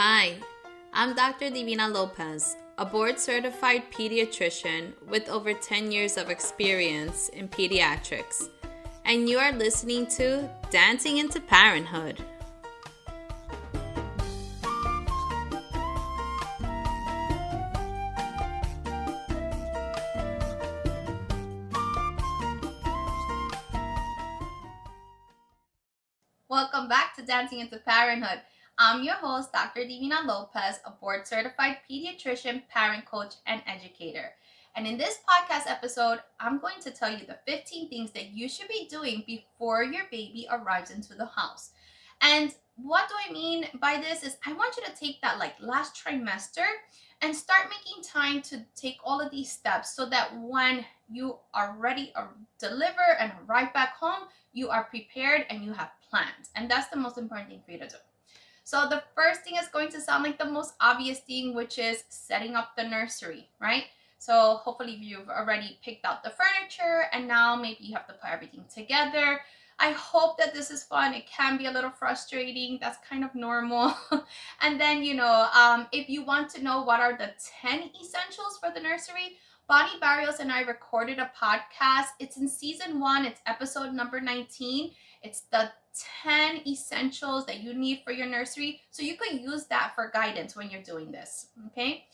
Hi, I'm Dr. Divina Lopez, a board certified pediatrician with over 10 years of experience in pediatrics, and you are listening to Dancing into Parenthood. Welcome back to Dancing into Parenthood. I'm your host, Dr. Divina Lopez, a board certified pediatrician, parent coach, and educator. And in this podcast episode, I'm going to tell you the 15 things that you should be doing before your baby arrives into the house. And what do I mean by this is I want you to take that like last trimester and start making time to take all of these steps so that when you are ready to deliver and arrive back home, you are prepared and you have plans. And that's the most important thing for you to do. So the first thing is going to sound like the most obvious thing, which is setting up the nursery, right? So hopefully you've already picked out the furniture and now maybe you have to put everything together. I hope that this is fun. It can be a little frustrating. That's kind of normal. and then, you know, um, if you want to know what are the 10 essentials for the nursery, Bonnie Barrios and I recorded a podcast. It's in season one, it's episode number 19. It's the 10 essentials that you need for your nursery. So you can use that for guidance when you're doing this. Okay.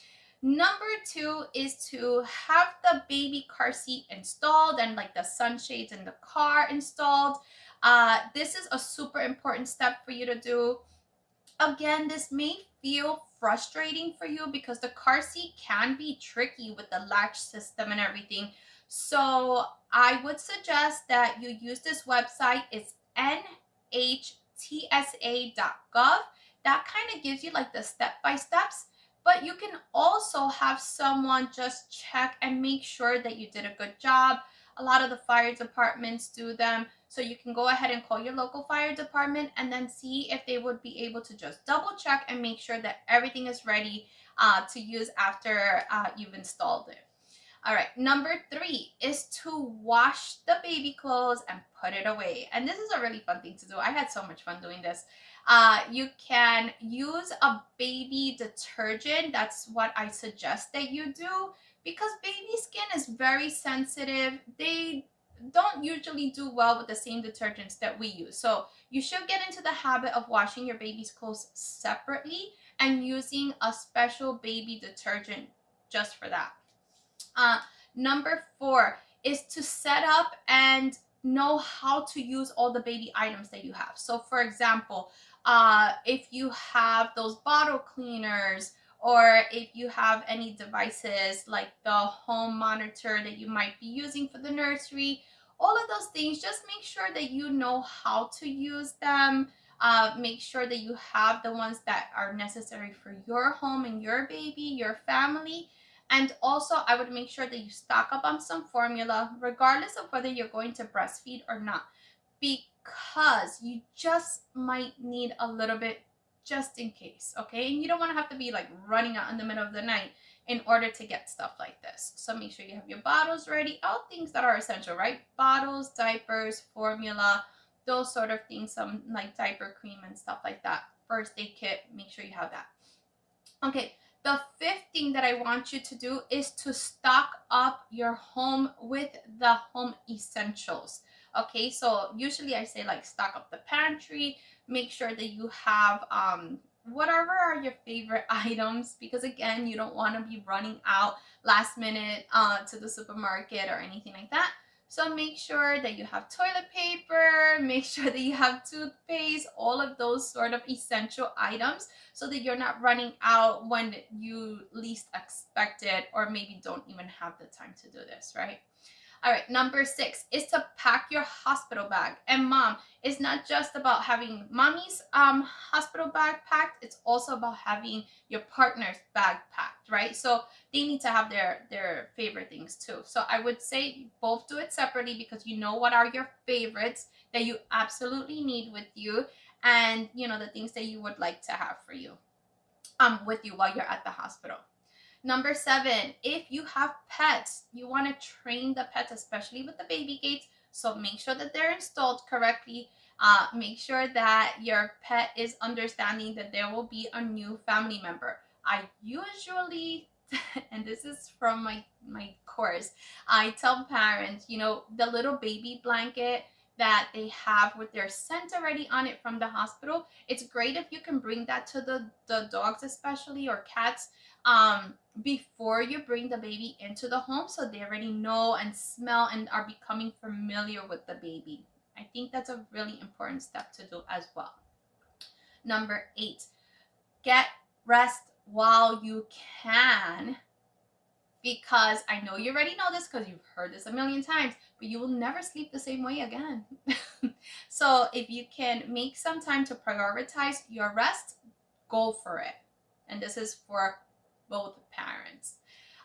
Number two is to have the baby car seat installed and like the sunshades in the car installed. Uh, this is a super important step for you to do. Again, this may feel frustrating for you because the car seat can be tricky with the latch system and everything. So I would suggest that you use this website. It's NHTSA.gov. That kind of gives you like the step by steps. But you can also have someone just check and make sure that you did a good job. A lot of the fire departments do them. So you can go ahead and call your local fire department and then see if they would be able to just double check and make sure that everything is ready uh, to use after uh, you've installed it. All right, number three is to wash the baby clothes and put it away. And this is a really fun thing to do. I had so much fun doing this. Uh, you can use a baby detergent. That's what I suggest that you do because baby skin is very sensitive. They don't usually do well with the same detergents that we use. So you should get into the habit of washing your baby's clothes separately and using a special baby detergent just for that. Uh, number four is to set up and know how to use all the baby items that you have. So for example, uh, if you have those bottle cleaners or if you have any devices like the home monitor that you might be using for the nursery, all of those things, just make sure that you know how to use them. Uh, make sure that you have the ones that are necessary for your home and your baby, your family, and also, I would make sure that you stock up on some formula, regardless of whether you're going to breastfeed or not, because you just might need a little bit just in case, okay? And you don't want to have to be like running out in the middle of the night in order to get stuff like this. So make sure you have your bottles ready, all things that are essential, right? Bottles, diapers, formula, those sort of things, some like diaper cream and stuff like that. First aid kit, make sure you have that. Okay, the fifth thing that I want you to do is to stock up your home with the home essentials. Okay, so usually I say like stock up the pantry, make sure that you have um, whatever are your favorite items because again, you don't want to be running out last minute uh, to the supermarket or anything like that. So make sure that you have toilet paper, make sure that you have toothpaste, all of those sort of essential items so that you're not running out when you least expect it or maybe don't even have the time to do this, right? All right, number six is to pack your hospital bag. And mom, it's not just about having mommy's um, hospital bag packed, it's also about having your partner's bag packed, right? So they need to have their, their favorite things too. So I would say both do it separately because you know what are your favorites that you absolutely need with you and, you know, the things that you would like to have for you um, with you while you're at the hospital. Number seven, if you have pets, you want to train the pets, especially with the baby gates. So make sure that they're installed correctly. Uh, make sure that your pet is understanding that there will be a new family member. I usually, and this is from my, my course, I tell parents, you know, the little baby blanket that they have with their scent already on it from the hospital. It's great if you can bring that to the, the dogs especially or cats um, before you bring the baby into the home so they already know and smell and are becoming familiar with the baby. I think that's a really important step to do as well. Number eight, get rest while you can because I know you already know this because you've heard this a million times, but you will never sleep the same way again. so if you can make some time to prioritize your rest, go for it. And this is for both parents.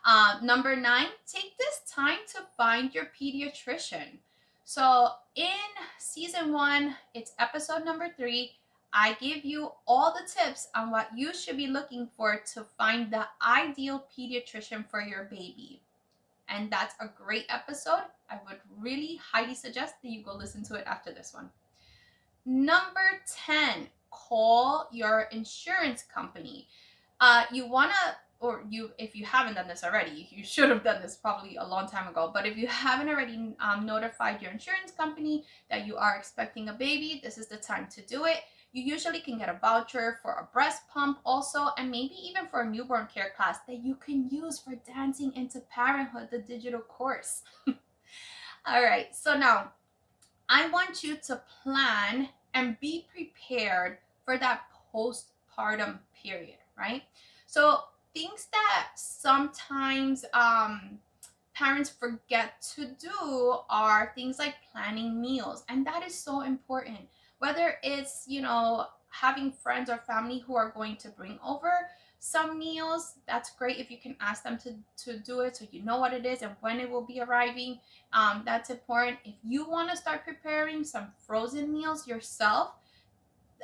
Uh, number nine, take this time to find your pediatrician. So in season one, it's episode number three. I give you all the tips on what you should be looking for to find the ideal pediatrician for your baby. And that's a great episode. I would really highly suggest that you go listen to it after this one. Number 10, call your insurance company. Uh, you want to or you if you haven't done this already you should have done this probably a long time ago but if you haven't already um, notified your insurance company that you are expecting a baby this is the time to do it. You usually can get a voucher for a breast pump also and maybe even for a newborn care class that you can use for dancing into parenthood the digital course. All right so now i want you to plan and be prepared for that postpartum period right? So things that sometimes um, parents forget to do are things like planning meals and that is so important. Whether it's you know having friends or family who are going to bring over some meals that's great if you can ask them to to do it so you know what it is and when it will be arriving. Um, that's important. If you want to start preparing some frozen meals yourself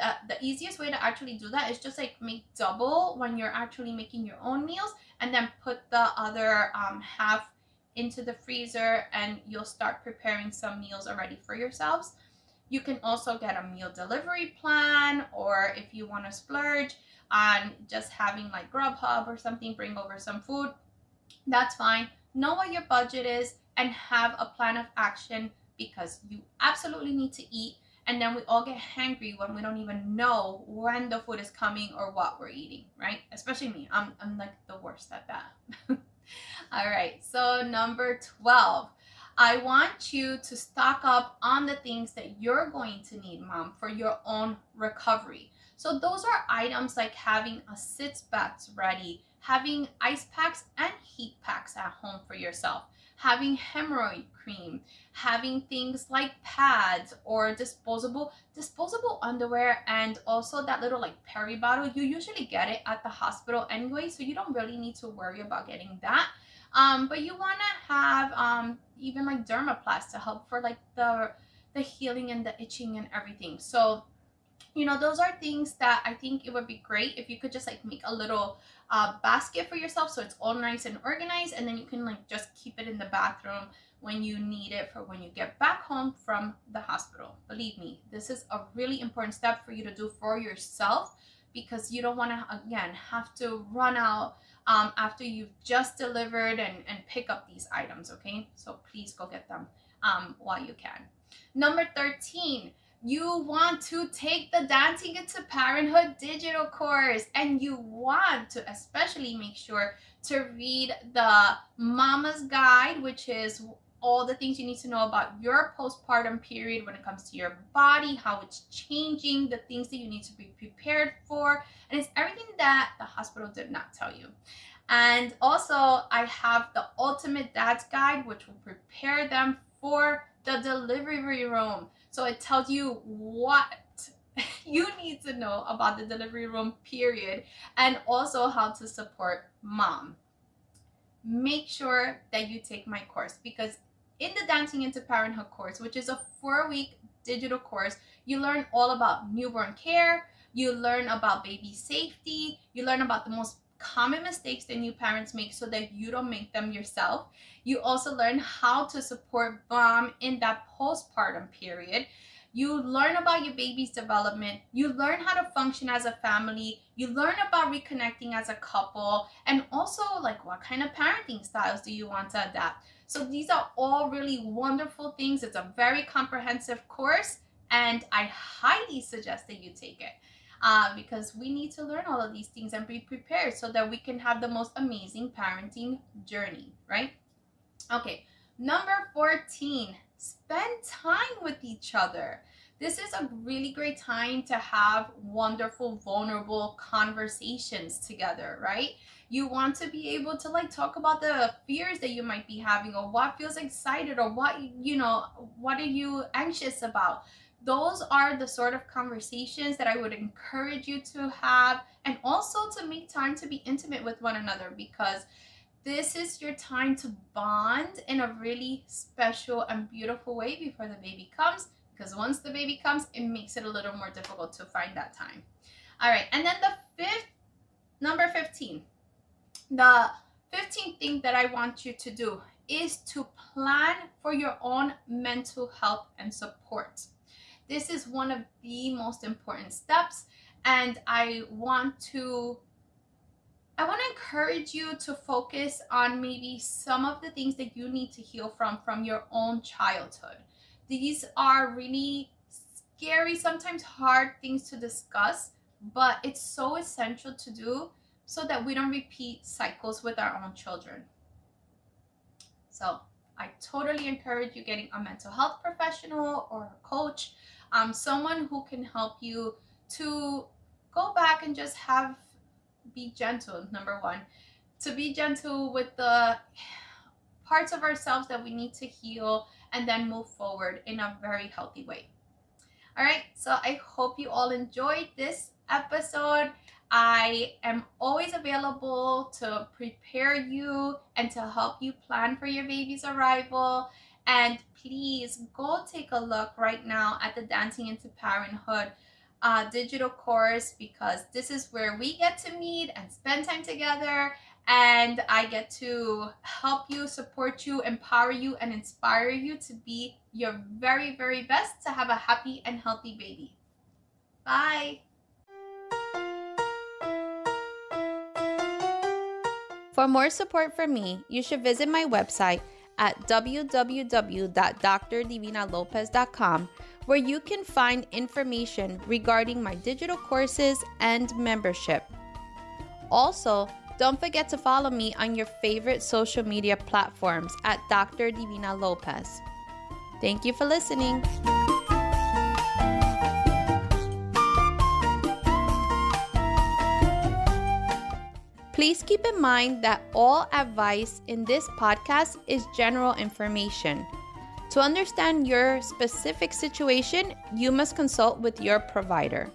uh, the easiest way to actually do that is just like make double when you're actually making your own meals and then put the other um, half into the freezer and you'll start preparing some meals already for yourselves. You can also get a meal delivery plan or if you want to splurge on just having like Grubhub or something, bring over some food, that's fine. Know what your budget is and have a plan of action because you absolutely need to eat and then we all get hangry when we don't even know when the food is coming or what we're eating right? Especially me. I'm, I'm like the worst at that. All right. So number 12 i want you to stock up on the things that you're going to need mom for your own recovery. So those are items like having a sitz bath ready having ice packs and heat packs at home for yourself having hemorrhoid cream, having things like pads or disposable disposable underwear and also that little like peri bottle. You usually get it at the hospital anyway, so you don't really need to worry about getting that. Um, but you want to have um, even like Dermoplast to help for like the the healing and the itching and everything. So you know those are things that i think it would be great if you could just like make a little uh, basket for yourself so it's all nice and organized and then you can like just keep it in the bathroom when you need it for when you get back home from the hospital. Believe me this is a really important step for you to do for yourself because you don't want to again have to run out um, after you've just delivered and, and pick up these items okay? So please go get them um, while you can. Number 13 you want to take the Dancing into Parenthood digital course and you want to especially make sure to read the Mama's Guide, which is all the things you need to know about your postpartum period when it comes to your body, how it's changing, the things that you need to be prepared for, and it's everything that the hospital did not tell you. And also, I have the Ultimate Dad's Guide, which will prepare them for the delivery room. So it tells you what you need to know about the delivery room, period, and also how to support mom. Make sure that you take my course because in the Dancing into Parenthood course, which is a four week digital course, you learn all about newborn care, you learn about baby safety, you learn about the most common mistakes that new parents make so that you don't make them yourself. You also learn how to support mom in that postpartum period. You learn about your baby's development. You learn how to function as a family. You learn about reconnecting as a couple and also like what kind of parenting styles do you want to adapt. So these are all really wonderful things. It's a very comprehensive course and I highly suggest that you take it. Uh, because we need to learn all of these things and be prepared so that we can have the most amazing parenting journey, right? Okay, number 14, spend time with each other. This is a really great time to have wonderful, vulnerable conversations together, right? You want to be able to like talk about the fears that you might be having or what feels excited or what, you know, what are you anxious about? Those are the sort of conversations that I would encourage you to have and also to make time to be intimate with one another because this is your time to bond in a really special and beautiful way before the baby comes because once the baby comes, it makes it a little more difficult to find that time. All right, and then the fifth, number 15, the 15th thing that I want you to do is to plan for your own mental health and support. This is one of the most important steps, and I want to I want to encourage you to focus on maybe some of the things that you need to heal from from your own childhood. These are really scary, sometimes hard things to discuss, but it's so essential to do so that we don't repeat cycles with our own children. So, I totally encourage you getting a mental health professional or a coach, um, someone who can help you to go back and just have be gentle. Number one, to be gentle with the parts of ourselves that we need to heal and then move forward in a very healthy way. All right, so I hope you all enjoyed this episode. I am always available to prepare you and to help you plan for your baby's arrival. And please go take a look right now at the Dancing into Parenthood uh, digital course because this is where we get to meet and spend time together and I get to help you, support you, empower you, and inspire you to be your very, very best to have a happy and healthy baby. Bye. For more support from me, you should visit my website at www.drdivinalopez.com where you can find information regarding my digital courses and membership. Also, don't forget to follow me on your favorite social media platforms at Dr. Divina Lopez. Thank you for listening. Please keep in mind that all advice in this podcast is general information. To understand your specific situation, you must consult with your provider.